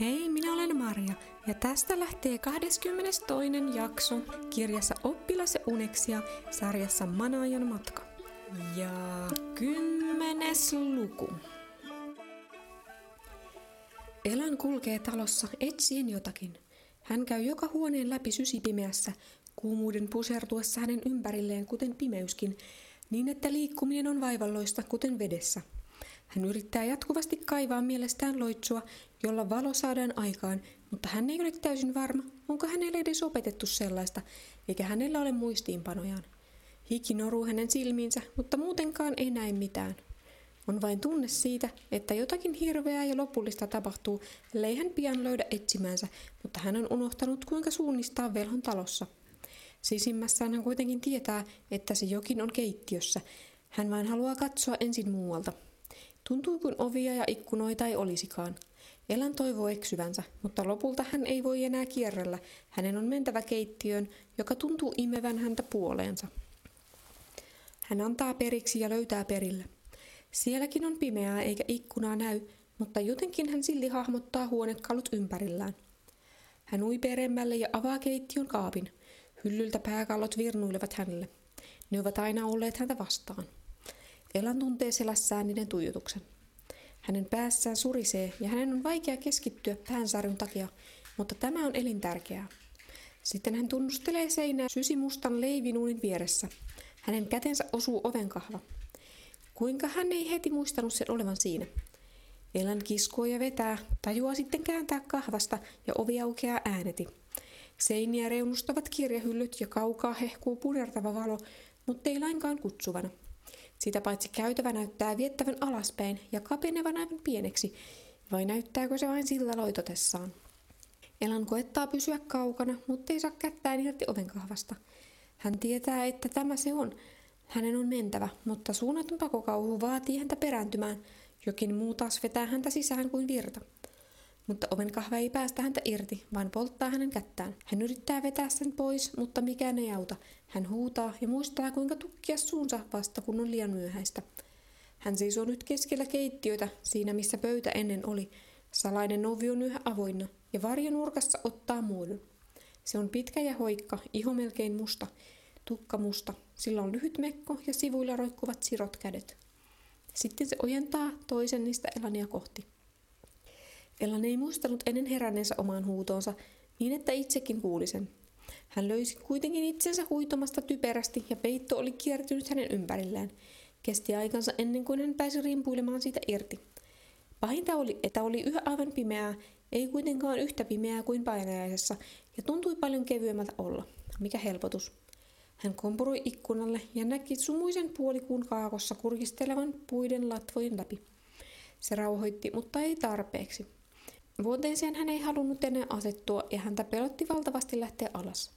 Hei, minä olen Maria ja tästä lähtee 22. jakso kirjassa Oppilas ja Uneksia sarjassa Manaajan matka. Ja kymmenes luku. Elan kulkee talossa etsien jotakin. Hän käy joka huoneen läpi sysipimeässä, kuumuuden pusertuessa hänen ympärilleen kuten pimeyskin, niin että liikkuminen on vaivalloista kuten vedessä – hän yrittää jatkuvasti kaivaa mielestään loitsua, jolla valo saadaan aikaan, mutta hän ei ole täysin varma, onko hänelle edes opetettu sellaista, eikä hänellä ole muistiinpanojaan. Hiki noruu hänen silmiinsä, mutta muutenkaan ei näe mitään. On vain tunne siitä, että jotakin hirveää ja lopullista tapahtuu, ellei hän pian löydä etsimänsä, mutta hän on unohtanut kuinka suunnistaa velhon talossa. Sisimmässään hän kuitenkin tietää, että se jokin on keittiössä. Hän vain haluaa katsoa ensin muualta. Tuntuu kuin ovia ja ikkunoita ei olisikaan. Elan toivoo eksyvänsä, mutta lopulta hän ei voi enää kierrellä. Hänen on mentävä keittiöön, joka tuntuu imevän häntä puoleensa. Hän antaa periksi ja löytää perille. Sielläkin on pimeää eikä ikkunaa näy, mutta jotenkin hän silti hahmottaa huonekalut ympärillään. Hän ui peremmälle ja avaa keittiön kaapin. Hyllyltä pääkallot virnuilevat hänelle. Ne ovat aina olleet häntä vastaan. Elan tuntee selässään niiden tuijotuksen. Hänen päässään surisee ja hänen on vaikea keskittyä päänsäryn takia, mutta tämä on elintärkeää. Sitten hän tunnustelee seinää sysimustan leivinuunin vieressä. Hänen kätensä osuu ovenkahva. Kuinka hän ei heti muistanut sen olevan siinä? Elan kiskoo ja vetää, tajuaa sitten kääntää kahvasta ja ovi aukeaa ääneti. Seiniä reunustavat kirjahyllyt ja kaukaa hehkuu punertava valo, mutta ei lainkaan kutsuvana. Sitä paitsi käytävä näyttää viettävän alaspäin ja kapenevan aivan pieneksi, vai näyttääkö se vain sillä loitotessaan? Elan koettaa pysyä kaukana, mutta ei saa kättään irti ovenkahvasta. Hän tietää, että tämä se on. Hänen on mentävä, mutta suunnaton pakokauhu vaatii häntä perääntymään. Jokin muu taas vetää häntä sisään kuin virta mutta ovenkahva ei päästä häntä irti, vaan polttaa hänen kättään. Hän yrittää vetää sen pois, mutta mikään ei auta. Hän huutaa ja muistaa, kuinka tukkia suunsa vasta, kun on liian myöhäistä. Hän seisoo nyt keskellä keittiötä, siinä missä pöytä ennen oli. Salainen ovi on yhä avoinna, ja varjonurkassa ottaa muodon. Se on pitkä ja hoikka, iho melkein musta, tukka musta. Sillä on lyhyt mekko ja sivuilla roikkuvat sirot kädet. Sitten se ojentaa toisen niistä Elania kohti. Ellan ei muistanut ennen heränneensä omaan huutoonsa, niin että itsekin kuuli sen. Hän löysi kuitenkin itsensä huitomasta typerästi ja peitto oli kiertynyt hänen ympärillään. Kesti aikansa ennen kuin hän pääsi rimpuilemaan siitä irti. Pahinta oli, että oli yhä aivan pimeää, ei kuitenkaan yhtä pimeää kuin painajaisessa, ja tuntui paljon kevyemmältä olla. Mikä helpotus. Hän kompuroi ikkunalle ja näki sumuisen puolikuun kaakossa kurkistelevan puiden latvojen läpi. Se rauhoitti, mutta ei tarpeeksi. Vuoteeseen hän ei halunnut enää asettua ja häntä pelotti valtavasti lähteä alas.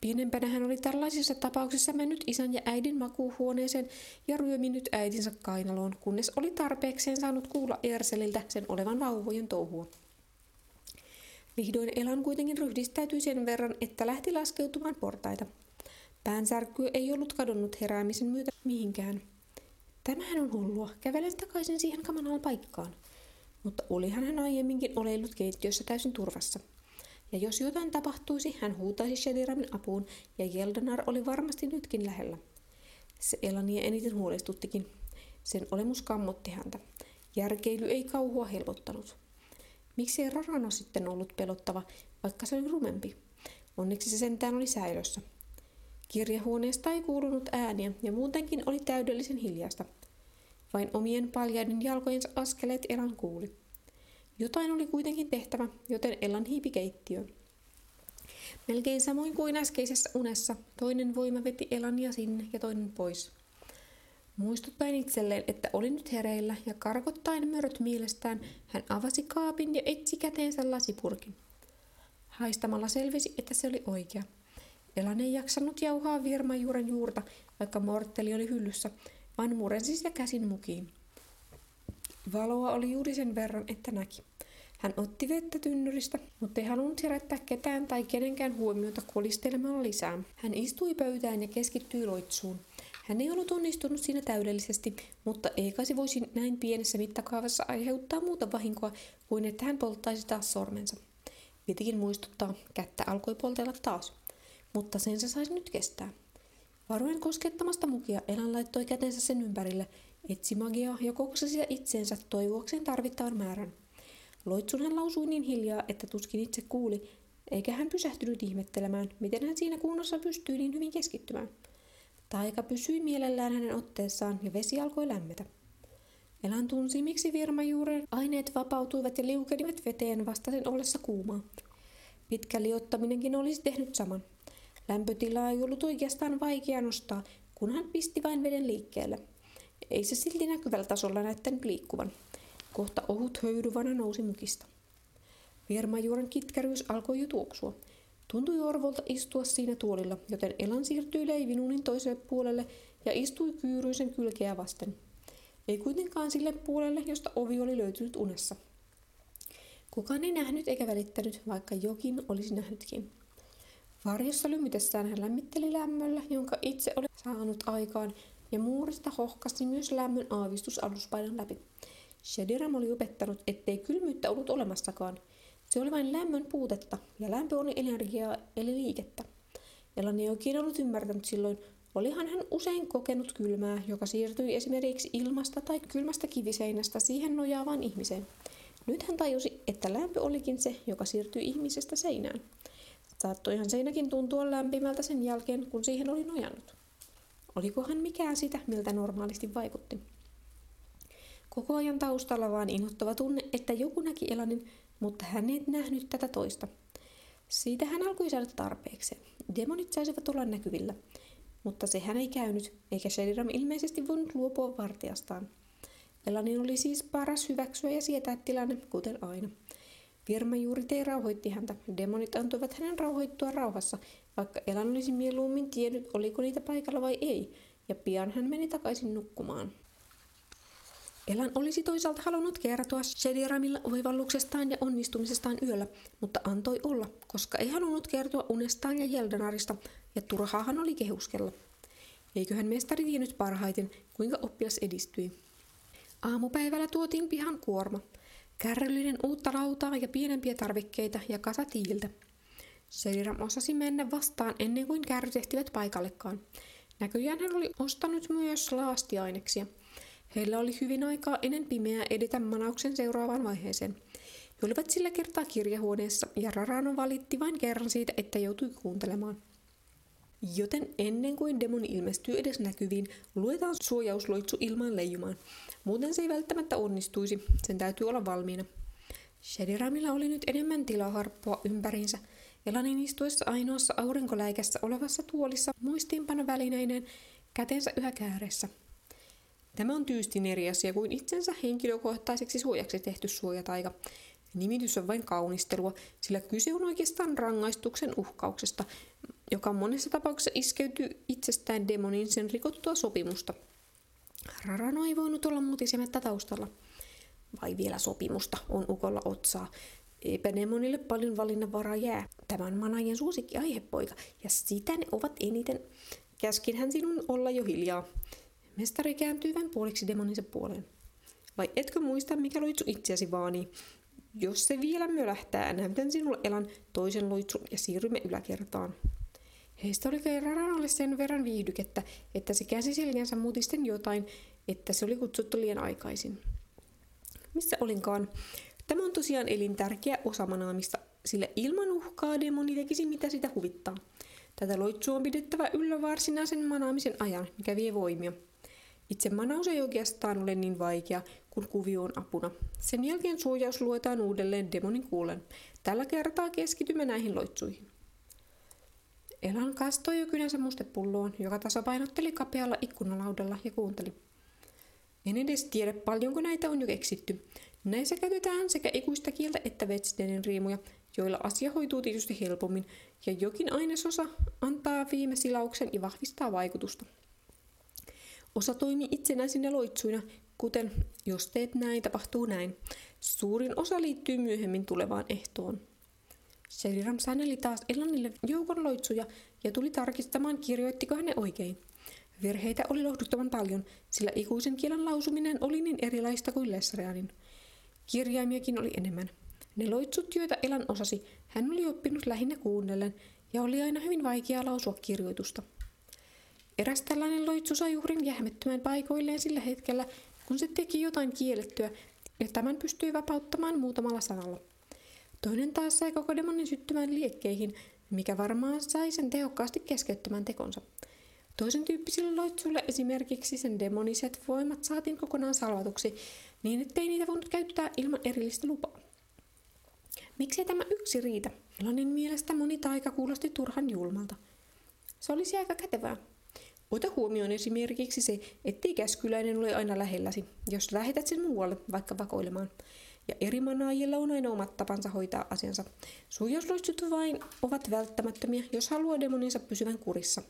Pienempänä hän oli tällaisissa tapauksissa mennyt isän ja äidin makuuhuoneeseen ja ryöminyt äidinsä kainaloon, kunnes oli tarpeekseen saanut kuulla Erseliltä sen olevan vauvojen touhua. Vihdoin Elan kuitenkin ryhdistäytyi sen verran, että lähti laskeutumaan portaita. Päänsärky ei ollut kadonnut heräämisen myötä mihinkään. Tämähän on hullua. Kävelen takaisin siihen kamalaan paikkaan mutta olihan hän aiemminkin oleillut keittiössä täysin turvassa. Ja jos jotain tapahtuisi, hän huutaisi Shadiramin apuun, ja Jeldanar oli varmasti nytkin lähellä. Se Elania eniten huolestuttikin. Sen olemus kammotti häntä. Järkeily ei kauhua helpottanut. Miksi Rarano sitten ollut pelottava, vaikka se oli rumempi? Onneksi se sentään oli säilössä. Kirjahuoneesta ei kuulunut ääniä ja muutenkin oli täydellisen hiljasta – vain omien paljaiden jalkojensa askeleet Elan kuuli. Jotain oli kuitenkin tehtävä, joten Elan hiipi keittiöön. Melkein samoin kuin äskeisessä unessa, toinen voima veti Elania sinne ja toinen pois. Muistuttaen itselleen, että oli nyt hereillä ja karkottaen möröt mielestään, hän avasi kaapin ja etsi käteensä lasipurkin. Haistamalla selvisi, että se oli oikea. Elan ei jaksanut jauhaa virmajuuren juurta, vaikka mortteli oli hyllyssä, vaan murensi sitä käsin mukiin. Valoa oli juuri sen verran, että näki. Hän otti vettä tynnyristä, mutta ei halunnut herättää ketään tai kenenkään huomiota kolistelemalla lisää. Hän istui pöytään ja keskittyi loitsuun. Hän ei ollut onnistunut siinä täydellisesti, mutta ei kai se voisi näin pienessä mittakaavassa aiheuttaa muuta vahinkoa kuin että hän polttaisi taas sormensa. Pitikin muistuttaa, kättä alkoi poltella taas, mutta sen se saisi nyt kestää. Varoen koskettamasta mukia Elan laittoi kätensä sen ympärille, etsi magiaa ja koksasi itseensä toivoakseen tarvittavan määrän. Loitsun hän lausui niin hiljaa, että tuskin itse kuuli, eikä hän pysähtynyt ihmettelemään, miten hän siinä kunnossa pystyi niin hyvin keskittymään. Taika pysyi mielellään hänen otteessaan ja vesi alkoi lämmetä. Elan tunsi, miksi virmajuuren aineet vapautuivat ja liukenivat veteen vasta sen ollessa kuumaa. Pitkä liottaminenkin olisi tehnyt saman. Lämpötilaa ei ollut oikeastaan vaikea nostaa, kun hän pisti vain veden liikkeelle. Ei se silti näkyvällä tasolla näyttänyt liikkuvan. Kohta ohut höyryvana nousi mukista. Viermajuuren kitkäryys alkoi jo tuoksua. Tuntui orvolta istua siinä tuolilla, joten Elan siirtyi leivinuunin toiselle puolelle ja istui kyyryisen kylkeä vasten. Ei kuitenkaan sille puolelle, josta ovi oli löytynyt unessa. Kukaan ei nähnyt eikä välittänyt, vaikka jokin olisi nähnytkin. Varjossa lymytessään hän lämmitteli lämmöllä, jonka itse oli saanut aikaan, ja muurista hohkasi myös lämmön aavistus aluspaidan läpi. Shediram oli opettanut, ettei kylmyyttä ollut olemassakaan. Se oli vain lämmön puutetta, ja lämpö oli energiaa eli liikettä. Elani ei oikein ollut ymmärtänyt silloin, olihan hän usein kokenut kylmää, joka siirtyi esimerkiksi ilmasta tai kylmästä kiviseinästä siihen nojaavaan ihmiseen. Nyt hän tajusi, että lämpö olikin se, joka siirtyi ihmisestä seinään. Saattoihan seinäkin tuntua lämpimältä sen jälkeen, kun siihen oli nojannut. Olikohan mikään sitä, miltä normaalisti vaikutti? Koko ajan taustalla vaan inhottava tunne, että joku näki Elanin, mutta hän ei nähnyt tätä toista. Siitä hän alkoi saada tarpeeksi. Demonit saisivat olla näkyvillä. Mutta sehän ei käynyt, eikä Sheliram ilmeisesti voinut luopua vartijastaan. Elanin oli siis paras hyväksyä ja sietää tilanne, kuten aina. Virma juuri tei rauhoitti häntä. Demonit antoivat hänen rauhoittua rauhassa, vaikka Elan olisi mieluummin tiennyt, oliko niitä paikalla vai ei, ja pian hän meni takaisin nukkumaan. Elan olisi toisaalta halunnut kertoa Shediramilla oivalluksestaan ja onnistumisestaan yöllä, mutta antoi olla, koska ei halunnut kertoa unestaan ja Jeldanarista, ja turhaahan oli kehuskella. Eiköhän mestari tiennyt parhaiten, kuinka oppilas edistyi. Aamupäivällä tuotiin pihan kuorma. Kärryllinen uutta lautaa ja pienempiä tarvikkeita ja kasa tiiltä. Shediram osasi mennä vastaan ennen kuin kärryt ehtivät paikallekaan. Näköjään hän oli ostanut myös laastiaineksia – Heillä oli hyvin aikaa ennen pimeää edetä manauksen seuraavaan vaiheeseen. He olivat sillä kertaa kirjahuoneessa ja Rarano valitti vain kerran siitä, että joutui kuuntelemaan. Joten ennen kuin demoni ilmestyy edes näkyviin, luetaan suojausloitsu ilmaan leijumaan. Muuten se ei välttämättä onnistuisi, sen täytyy olla valmiina. Shediramilla oli nyt enemmän tilaa harppua ympäriinsä. Elanin istuessa ainoassa aurinkoläikässä olevassa tuolissa muistiinpanovälineineen kätensä yhä kääressä. Tämä on tyystin eri asia kuin itsensä henkilökohtaiseksi suojaksi tehty suojataika. Nimitys on vain kaunistelua, sillä kyse on oikeastaan rangaistuksen uhkauksesta, joka monessa tapauksessa iskeytyy itsestään demonin sen rikottua sopimusta. Rarano ei voinut olla mutisematta taustalla. Vai vielä sopimusta, on ukolla otsaa. Eipä demonille paljon valinnanvaraa jää. Tämän manajien suosikki aihepoika, ja sitä ne ovat eniten. Käskin hän sinun olla jo hiljaa. Mestari kääntyy vain puoliksi demoninsa puoleen. Vai etkö muista, mikä loitsu itseäsi vaanii? Jos se vielä mölähtää, näytän sinulle elan toisen loitsun ja siirrymme yläkertaan. Heistä oli Raranalle sen verran viihdykettä, että se käsi selkänsä mutisten jotain, että se oli kutsuttu liian aikaisin. Missä olinkaan? Tämä on tosiaan elintärkeä osa manaamista, sillä ilman uhkaa demoni tekisi mitä sitä huvittaa. Tätä loitsua on pidettävä yllä varsinaisen manaamisen ajan, mikä vie voimia. Itse manaus ei oikeastaan ole niin vaikea, kun kuvio on apuna. Sen jälkeen suojaus luetaan uudelleen demonin kuulen. Tällä kertaa keskitymme näihin loitsuihin. Elan kastoi kynänsä mustepulloon, joka tasapainotteli kapealla ikkunalaudalla ja kuunteli. En edes tiedä paljonko näitä on jo keksitty. Näissä käytetään sekä ikuista kieltä että Vetsteinin riimuja, joilla asia hoituu tietysti helpommin, ja jokin ainesosa antaa viime silauksen ja vahvistaa vaikutusta. Osa toimii itsenäisinä loitsuina, kuten jos teet näin, tapahtuu näin. Suurin osa liittyy myöhemmin tulevaan ehtoon. Sheriram säänneli taas Elanille joukon loitsuja ja tuli tarkistamaan, kirjoittiko hän ne oikein. Virheitä oli lohduttoman paljon, sillä ikuisen kielen lausuminen oli niin erilaista kuin Lesreanin. Kirjaimiakin oli enemmän. Ne loitsut, joita Elan osasi, hän oli oppinut lähinnä kuunnellen, ja oli aina hyvin vaikea lausua kirjoitusta. Eräs tällainen loitsu sai uhrin jähmettymään paikoilleen sillä hetkellä, kun se teki jotain kiellettyä, ja tämän pystyi vapauttamaan muutamalla sanalla. Toinen taas sai koko demonin syttymään liekkeihin, mikä varmaan sai sen tehokkaasti keskeyttämään tekonsa. Toisen tyyppisille loitsuille esimerkiksi sen demoniset voimat saatiin kokonaan salvatuksi, niin ettei niitä voinut käyttää ilman erillistä lupaa. Miksei tämä yksi riitä? Elonin mielestä moni taika kuulosti turhan julmalta. Se olisi aika kätevää. Ota huomioon esimerkiksi se, ettei käskyläinen ole aina lähelläsi, jos lähetät sen muualle, vaikka vakoilemaan. Ja eri manaajilla on aina omat tapansa hoitaa asiansa. Suojausloitsut vain ovat välttämättömiä, jos haluaa demoninsa pysyvän kurissa.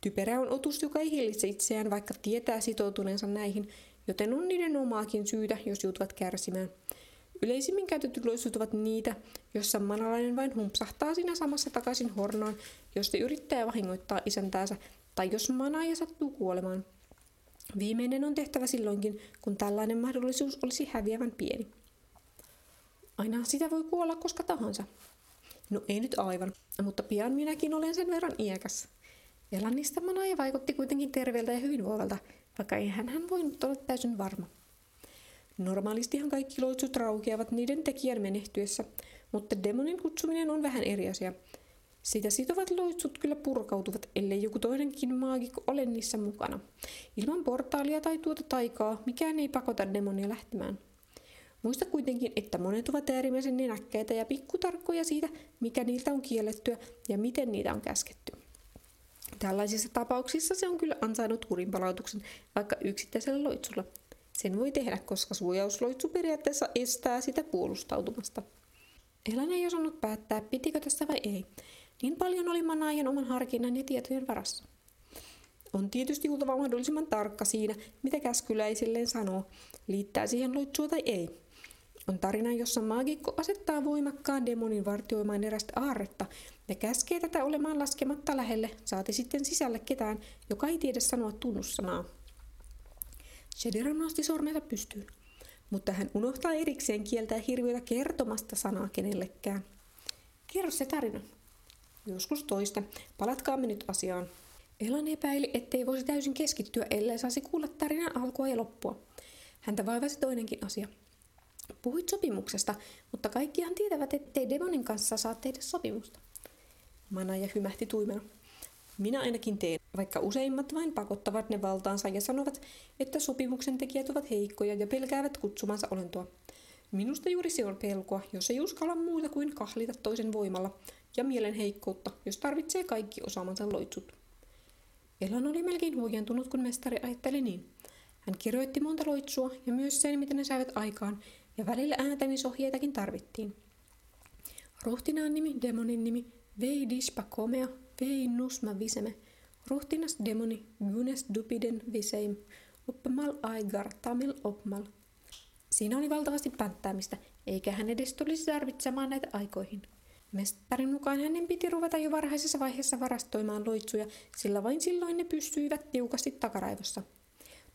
Typerä on otus, joka ei hillitse itseään, vaikka tietää sitoutuneensa näihin, joten on niiden omaakin syytä, jos joutuvat kärsimään. Yleisimmin käytetyt loitsut ovat niitä, jossa manalainen vain humpsahtaa siinä samassa takaisin hornoon, jos se yrittää vahingoittaa isäntäänsä tai jos manaaja sattuu kuolemaan. Viimeinen on tehtävä silloinkin, kun tällainen mahdollisuus olisi häviävän pieni. Aina sitä voi kuolla koska tahansa. No ei nyt aivan, mutta pian minäkin olen sen verran iäkäs. Elannista manaaja vaikutti kuitenkin terveeltä ja hyvinvoivalta, vaikka ei hän voinut olla täysin varma. Normaalistihan kaikki loitsut raukeavat niiden tekijän menehtyessä, mutta demonin kutsuminen on vähän eri asia. Sitä sitovat loitsut kyllä purkautuvat, ellei joku toinenkin maagikko ole niissä mukana. Ilman portaalia tai tuota taikaa mikään ei pakota demonia lähtemään. Muista kuitenkin, että monet ovat äärimmäisen nenäkkäitä ja pikkutarkkoja siitä, mikä niiltä on kiellettyä ja miten niitä on käsketty. Tällaisissa tapauksissa se on kyllä ansainnut kurinpalautuksen vaikka yksittäisellä loitsulla – sen voi tehdä, koska suojausloitsu periaatteessa estää sitä puolustautumasta. Elan ei osannut päättää, pitikö tästä vai ei. Niin paljon oli manaajan oman harkinnan ja tietojen varassa. On tietysti oltava mahdollisimman tarkka siinä, mitä käskyläisilleen sanoo, liittää siihen loitsua tai ei. On tarina, jossa maagikko asettaa voimakkaan demonin vartioimaan erästä aarretta ja käskee tätä olemaan laskematta lähelle, saati sitten sisälle ketään, joka ei tiedä sanoa tunnussanaa. Shedira nosti sormensa pystyyn, mutta hän unohtaa erikseen kieltää hirviötä kertomasta sanaa kenellekään. Kerro se tarina. Joskus toista. Palatkaamme nyt asiaan. Elan epäili, ettei voisi täysin keskittyä, ellei saisi kuulla tarinan alkua ja loppua. Häntä vaivasi toinenkin asia. Puhuit sopimuksesta, mutta kaikkihan tietävät, ettei demonin kanssa saa tehdä sopimusta. Manaja hymähti tuimena. Minä ainakin teen, vaikka useimmat vain pakottavat ne valtaansa ja sanovat, että sopimuksen tekijät ovat heikkoja ja pelkäävät kutsumansa olentoa. Minusta juuri se on pelkoa, jos ei uskalla muuta kuin kahlita toisen voimalla, ja mielen heikkoutta, jos tarvitsee kaikki osaamansa loitsut. Elan oli melkein huijantunut, kun mestari ajatteli niin. Hän kirjoitti monta loitsua ja myös sen, miten ne saivat aikaan, ja välillä ääntämisohjeitakin tarvittiin. Rohtinaan nimi, demonin nimi, vei dispa komea, vei nusma viseme, ruhtinas demoni gunes dupiden viseim, oppamal aigar tamil opmal. Siinä oli valtavasti pänttäämistä, eikä hän edes tulisi tarvitsemaan näitä aikoihin. Mestarin mukaan hänen piti ruveta jo varhaisessa vaiheessa varastoimaan loitsuja, sillä vain silloin ne pysyivät tiukasti takaraivossa.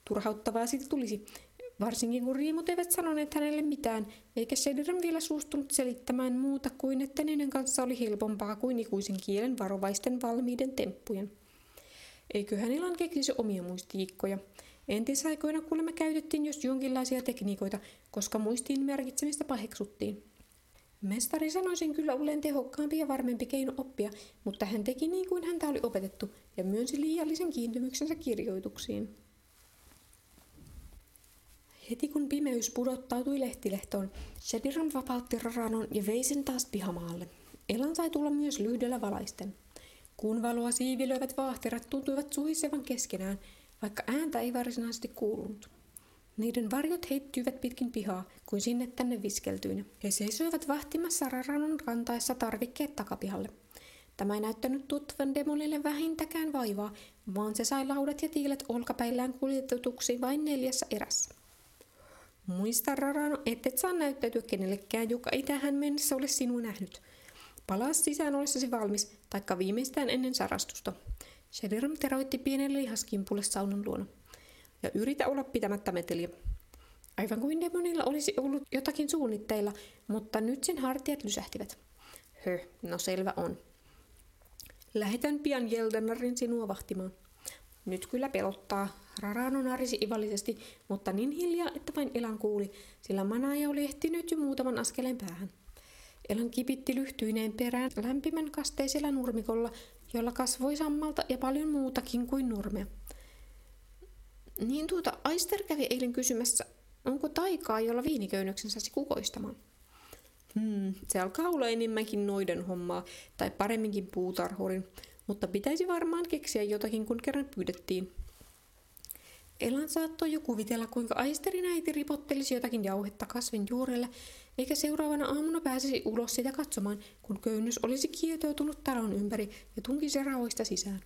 Turhauttavaa siitä tulisi, varsinkin kun riimut eivät sanoneet hänelle mitään, eikä Shediran vielä suostunut selittämään muuta kuin, että niiden kanssa oli helpompaa kuin ikuisen kielen varovaisten valmiiden temppujen. Eikö hänellä keksisi omia muistiikkoja? Entisaikoina kuulemma käytettiin just jonkinlaisia tekniikoita, koska muistiin merkitsemistä paheksuttiin. Mestari sanoisin kyllä olleen tehokkaampi ja varmempi keino oppia, mutta hän teki niin kuin häntä oli opetettu ja myönsi liiallisen kiintymyksensä kirjoituksiin. Heti kun pimeys pudottautui lehtilehtoon, Shediran vapautti Raranon ja vei sen taas pihamaalle. Elan sai tulla myös lyhdellä valaisten. Kun valoa siivilöivät vaahterat tuntuivat suhisevan keskenään, vaikka ääntä ei varsinaisesti kuulunut. Niiden varjot heittyivät pitkin pihaa, kuin sinne tänne viskeltyinä. He seisoivat vahtimassa Raranon kantaessa tarvikkeet takapihalle. Tämä ei näyttänyt tuttavan demonille vähintäkään vaivaa, vaan se sai laudat ja tiilet olkapäillään kuljetetuksi vain neljässä erässä. Muista Rarano, et saa näyttäytyä kenellekään, joka ei tähän mennessä ole sinua nähnyt. Palaa sisään ollessasi valmis, taikka viimeistään ennen sarastusta. Shediram teroitti pienelle lihaskimpulle saunan luona. Ja yritä olla pitämättä meteliä. Aivan kuin demonilla olisi ollut jotakin suunnitteilla, mutta nyt sen hartiat lysähtivät. Hö, no selvä on. Lähetän pian Jeldenarin sinua vahtimaan. Nyt kyllä pelottaa. Rarano narisi ivallisesti, mutta niin hiljaa, että vain Elan kuuli, sillä manaaja oli ehtinyt jo muutaman askeleen päähän. Elan kipitti lyhtyineen perään lämpimän kasteisella nurmikolla, jolla kasvoi sammalta ja paljon muutakin kuin nurmea. Niin tuota, Aister kävi eilen kysymässä, onko taikaa, jolla viiniköynnöksen saisi kukoistamaan. Hmm, se alkaa olla enemmänkin noiden hommaa, tai paremminkin puutarhurin, mutta pitäisi varmaan keksiä jotakin, kun kerran pyydettiin. Elan saattoi jo kuvitella, kuinka Aisterin äiti ripottelisi jotakin jauhetta kasvin juurelle, eikä seuraavana aamuna pääsisi ulos sitä katsomaan, kun köynnys olisi kietoutunut talon ympäri ja tunkisi raoista sisään.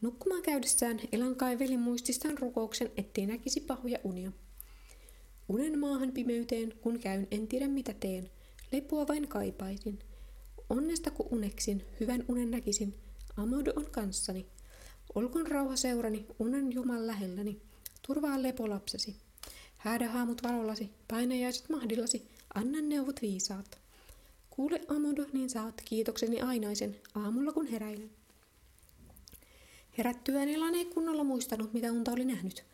Nukkumaan käydessään Elan kaiveli muististaan rukouksen, ettei näkisi pahoja unia. Unen maahan pimeyteen, kun käyn, en tiedä mitä teen. Lepua vain kaipaisin. Onnesta kun uneksin, hyvän unen näkisin. Amodu on kanssani. Olkoon rauha seurani, unen Jumal lähelläni. Turvaa lepo lapsesi. Häädä haamut valollasi, painajaiset mahdillasi, anna neuvot viisaat. Kuule Amodu, niin saat kiitokseni ainaisen, aamulla kun heräilen. Herättyään Elan ei kunnolla muistanut, mitä unta oli nähnyt.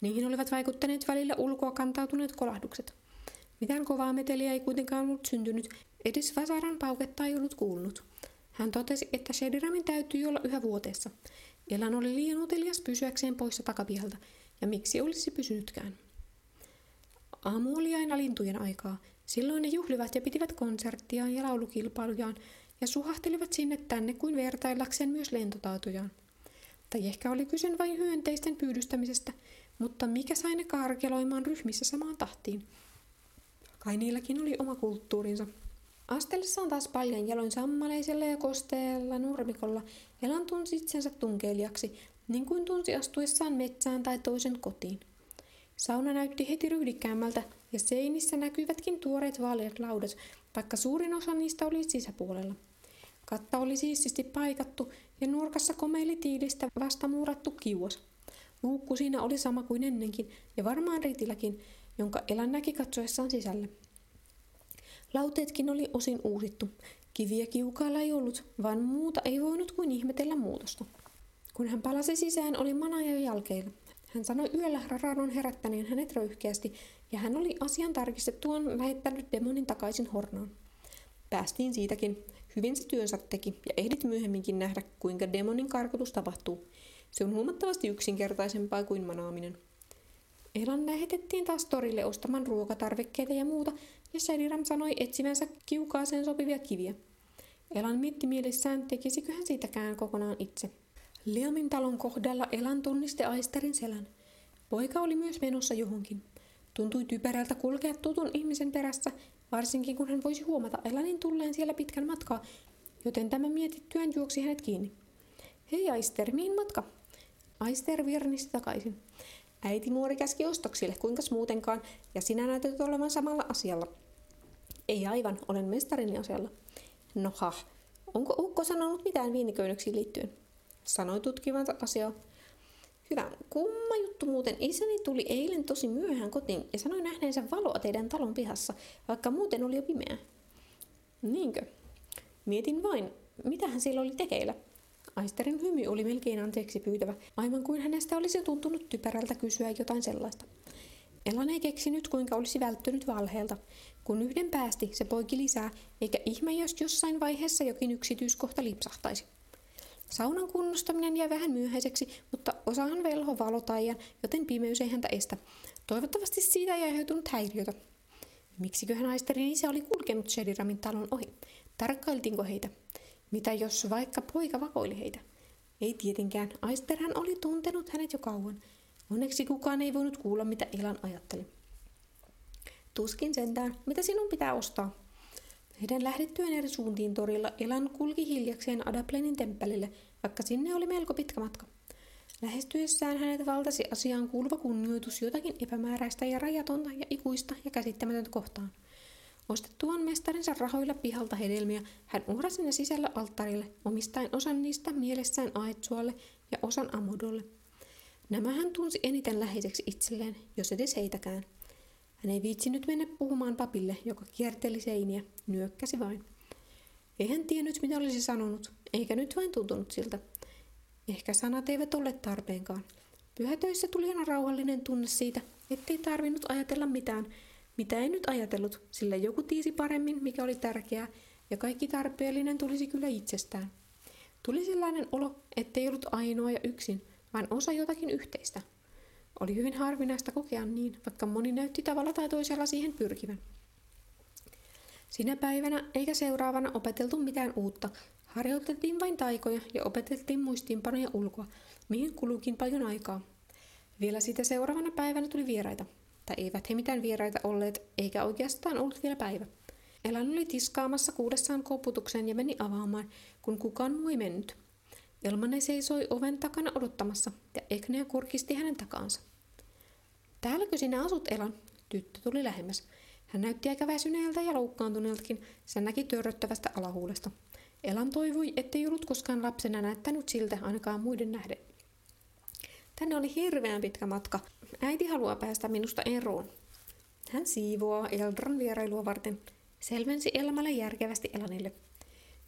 Niihin olivat vaikuttaneet välillä ulkoa kantautuneet kolahdukset. Mitään kovaa meteliä ei kuitenkaan ollut syntynyt, edes Vasaran pauketta ei ollut kuulunut. Hän totesi, että Shediramin täytyy olla yhä vuoteessa. Elan oli liian utelias pysyäkseen poissa takapihalta, ja miksi olisi pysynytkään? Aamu oli aina lintujen aikaa. Silloin ne juhlivat ja pitivät konserttiaan ja laulukilpailujaan, ja suhahtelivat sinne tänne kuin vertaillakseen myös lentotautojaan. Tai ehkä oli kyse vain hyönteisten pyydystämisestä, mutta mikä sai ne karkeloimaan ryhmissä samaan tahtiin? Kai niilläkin oli oma kulttuurinsa. Astellessaan taas paljon jaloin sammaleisella ja kosteella nurmikolla, Elan tunsi itsensä tunkeilijaksi, niin kuin tunsi astuessaan metsään tai toisen kotiin. Sauna näytti heti ryhdikkäämmältä, ja seinissä näkyivätkin tuoreet vaaleat laudat, vaikka suurin osa niistä oli sisäpuolella. Katta oli siististi paikattu, ja nurkassa komeili tiilistä vastamuurattu kiuas. Luukku siinä oli sama kuin ennenkin, ja varmaan ritilläkin, jonka Elan näki katsoessaan sisälle. Lauteetkin oli osin uusittu. Kiviä kiukaalla ei ollut, vaan muuta ei voinut kuin ihmetellä muutosta. Kun hän palasi sisään, oli manaja jälkeillä. Hän sanoi yöllä Raranon herättäneen hänet röyhkeästi, ja hän oli asian tarkistettuaan lähettänyt demonin takaisin hornaan. Päästiin siitäkin. Hyvin se työnsä teki, ja ehdit myöhemminkin nähdä, kuinka demonin karkotus tapahtuu. Se on huomattavasti yksinkertaisempaa kuin manaaminen. Elan lähetettiin taas torille ostamaan ruokatarvikkeita ja muuta, ja Shadiram sanoi etsivänsä kiukaaseen sopivia kiviä. Elan mietti mielessään, tekisikö hän siitäkään kokonaan itse. Liamin talon kohdalla Elan tunnisti Aisterin selän. Poika oli myös menossa johonkin. Tuntui typerältä kulkea tutun ihmisen perässä, varsinkin kun hän voisi huomata Elanin tulleen siellä pitkän matkaa, joten tämä mietittyään juoksi hänet kiinni. Hei Aister, mihin matka? Aister virnisti takaisin. Äiti muori käski ostoksille, kuinkas muutenkaan, ja sinä näytät olevan samalla asialla. Ei aivan, olen mestarini asialla. No ha, onko Ukko sanonut mitään viiniköynnöksiin liittyen? Sanoi tutkivansa asiaa. Hyvä, kumma juttu muuten. Isäni tuli eilen tosi myöhään kotiin ja sanoi nähneensä valoa teidän talon pihassa, vaikka muuten oli jo pimeä. Niinkö? Mietin vain, mitähän siellä oli tekeillä. Aisterin hymy oli melkein anteeksi pyytävä, aivan kuin hänestä olisi tuntunut typerältä kysyä jotain sellaista. Elan ei keksinyt, kuinka olisi välttynyt valheelta. Kun yhden päästi, se poiki lisää, eikä ihme, jos jossain vaiheessa jokin yksityiskohta lipsahtaisi. Saunan kunnostaminen jäi vähän myöhäiseksi, mutta osahan velho valotaijan, joten pimeys ei häntä estä. Toivottavasti siitä ei aiheutunut häiriötä. Miksiköhän Aisterin isä oli kulkenut Shediramin talon ohi? Tarkkailtiinko heitä? Mitä jos vaikka poika vakoili heitä? Ei tietenkään, Aisterhän oli tuntenut hänet jo kauan. Onneksi kukaan ei voinut kuulla, mitä Elan ajatteli. Tuskin sentään, mitä sinun pitää ostaa? Heidän lähdettyään eri suuntiin torilla Elan kulki hiljakseen Adaplenin temppelille, vaikka sinne oli melko pitkä matka. Lähestyessään hänet valtasi asiaan kuuluva kunnioitus jotakin epämääräistä ja rajatonta ja ikuista ja käsittämätöntä kohtaan. Ostettuaan mestarinsa rahoilla pihalta hedelmiä, hän uhrasi ne sisällä alttarille, omistaen osan niistä mielessään Aetsualle ja osan Amodolle. Nämä hän tunsi eniten läheiseksi itselleen, jos edes heitäkään. Hän ei viitsinyt mennä puhumaan papille, joka kierteli seiniä, nyökkäsi vain. Ei hän tiennyt, mitä olisi sanonut, eikä nyt vain tuntunut siltä. Ehkä sanat eivät ole tarpeenkaan. Pyhätöissä tuli aina rauhallinen tunne siitä, ettei tarvinnut ajatella mitään, mitä ei nyt ajatellut, sillä joku tiisi paremmin, mikä oli tärkeää, ja kaikki tarpeellinen tulisi kyllä itsestään. Tuli sellainen olo, ettei ollut ainoa ja yksin, vaan osa jotakin yhteistä. Oli hyvin harvinaista kokea niin, vaikka moni näytti tavalla tai toisella siihen pyrkivän. Sinä päivänä eikä seuraavana opeteltu mitään uutta. Harjoiteltiin vain taikoja ja opeteltiin muistiinpanoja ulkoa, mihin kulukin paljon aikaa. Vielä sitä seuraavana päivänä tuli vieraita. Tai eivät he mitään vieraita olleet, eikä oikeastaan ollut vielä päivä. Elan oli tiskaamassa kuudessaan koputuksen ja meni avaamaan, kun kukaan muu ei mennyt. Elmane seisoi oven takana odottamassa ja Eknea kurkisti hänen takaansa. Täälläkö sinä asut, Elan? Tyttö tuli lähemmäs. Hän näytti aika väsyneeltä ja loukkaantuneeltakin, sen näki törröttävästä alahuulesta. Elan toivoi, ettei ollut koskaan lapsena näyttänyt siltä ainakaan muiden nähden. Tänne oli hirveän pitkä matka. Äiti haluaa päästä minusta eroon. Hän siivoaa Eldran vierailua varten. Selvensi Elmalle järkevästi Elanille.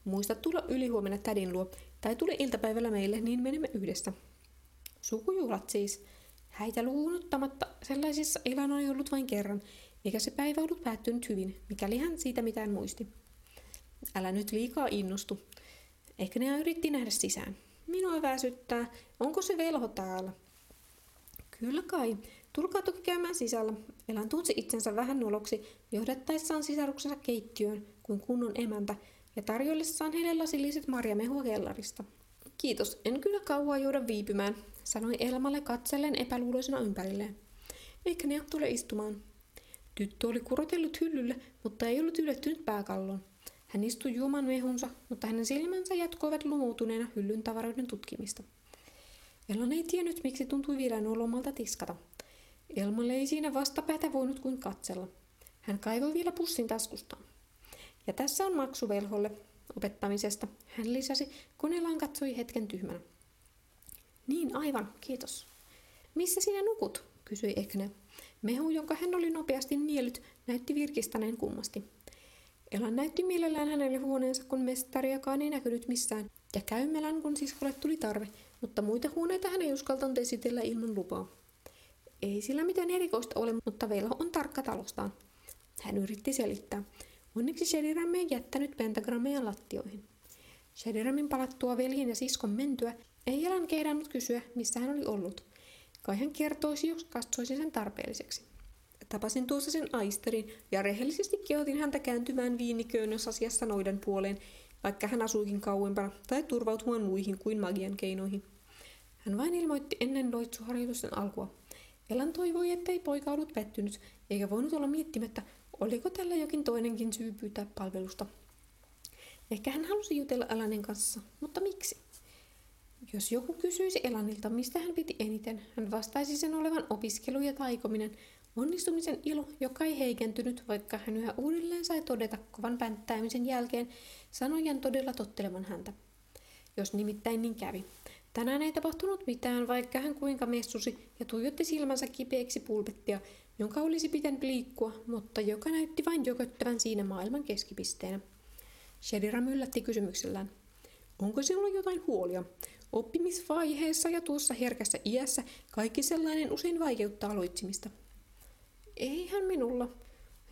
Muista tulla ylihuomenna tädin luo, tai tule iltapäivällä meille, niin menemme yhdessä. Sukujuhlat siis. Häitä luunuttamatta sellaisissa Elan oli ollut vain kerran, eikä se päivä ollut päättynyt hyvin, mikäli hän siitä mitään muisti. Älä nyt liikaa innostu. Ehkä ne yritti nähdä sisään. Minua väsyttää. Onko se velho täällä? Kyllä kai. Tulkaa toki käymään sisällä. Elan tunsi itsensä vähän noloksi johdattaessaan sisaruksensa keittiöön kuin kunnon emäntä ja tarjoillessaan heille lasilliset marjamehua kellarista. Kiitos, en kyllä kauaa jouda viipymään, sanoi Elmalle katsellen epäluuloisena ympärilleen. Eikä ne tule istumaan. Tyttö oli kurotellut hyllylle, mutta ei ollut ylettynyt pääkalloon. Hän istui juoman mehunsa, mutta hänen silmänsä jatkoivat lumuutuneena hyllyn tavaroiden tutkimista. Elon ei tiennyt, miksi tuntui vielä nolomalta tiskata. Elmalle ei siinä vastapäätä voinut kuin katsella. Hän kaivoi vielä pussin taskustaan. Ja tässä on maksu velholle opettamisesta, hän lisäsi, kun Elan katsoi hetken tyhmänä. Niin, aivan, kiitos. Missä sinä nukut? kysyi Ekne. Mehu, jonka hän oli nopeasti niellyt, näytti virkistäneen kummasti. Elan näytti mielellään hänelle huoneensa, kun mestariakaan ei näkynyt missään, ja käymelän, kun siskolle tuli tarve, mutta muita huoneita hän ei uskaltanut esitellä ilman lupaa. Ei sillä mitään erikoista ole, mutta velho on tarkka talostaan. Hän yritti selittää. Onneksi Sheriram ei jättänyt pentagrammeja lattioihin. Sheriramin palattua veljen ja siskon mentyä ei Elan kehdannut kysyä, missä hän oli ollut. Kai hän kertoisi, jos katsoisi sen tarpeelliseksi. Tapasin tuossa sen aisterin ja rehellisesti kehotin häntä kääntymään viiniköynnös asiassa noiden puoleen, vaikka hän asuikin kauempana tai turvautumaan muihin kuin magian keinoihin. Hän vain ilmoitti ennen loitsuharjoitusten alkua. Elan toivoi, ettei poika ollut pettynyt, eikä voinut olla miettimättä, oliko tällä jokin toinenkin syy pyytää palvelusta. Ehkä hän halusi jutella Elanin kanssa, mutta miksi? Jos joku kysyisi Elanilta, mistä hän piti eniten, hän vastaisi sen olevan opiskelu ja taikominen, onnistumisen ilo, joka ei heikentynyt, vaikka hän yhä uudelleen sai todeta kovan pänttäämisen jälkeen sanojan todella tottelevan häntä. Jos nimittäin niin kävi. Tänään ei tapahtunut mitään, vaikka hän kuinka messusi ja tuijotti silmänsä kipeäksi pulpettia, jonka olisi pitänyt liikkua, mutta joka näytti vain joköttävän siinä maailman keskipisteenä. Shedira myllätti kysymyksellään. Onko sinulla jotain huolia? Oppimisvaiheessa ja tuossa herkässä iässä kaikki sellainen usein vaikeuttaa aloitsimista. Eihän minulla.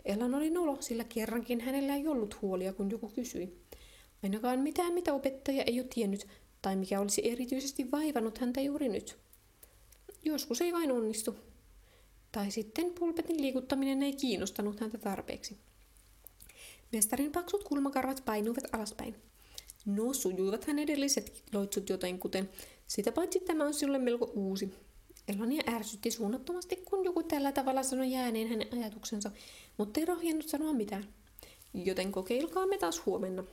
Elan oli nolo, sillä kerrankin hänellä ei ollut huolia, kun joku kysyi. Ainakaan mitään, mitä opettaja ei ole tiennyt, tai mikä olisi erityisesti vaivannut häntä juuri nyt. Joskus ei vain onnistu. Tai sitten pulpetin liikuttaminen ei kiinnostanut häntä tarpeeksi. Mestarin paksut kulmakarvat painuivat alaspäin. No, sujuivat hän edelliset loitsut joten kuten, sitä paitsi tämä on sinulle melko uusi. Elania ärsytti suunnattomasti, kun joku tällä tavalla sanoi jääneen hänen ajatuksensa, mutta ei rohjennut sanoa mitään. Joten kokeilkaamme taas huomenna.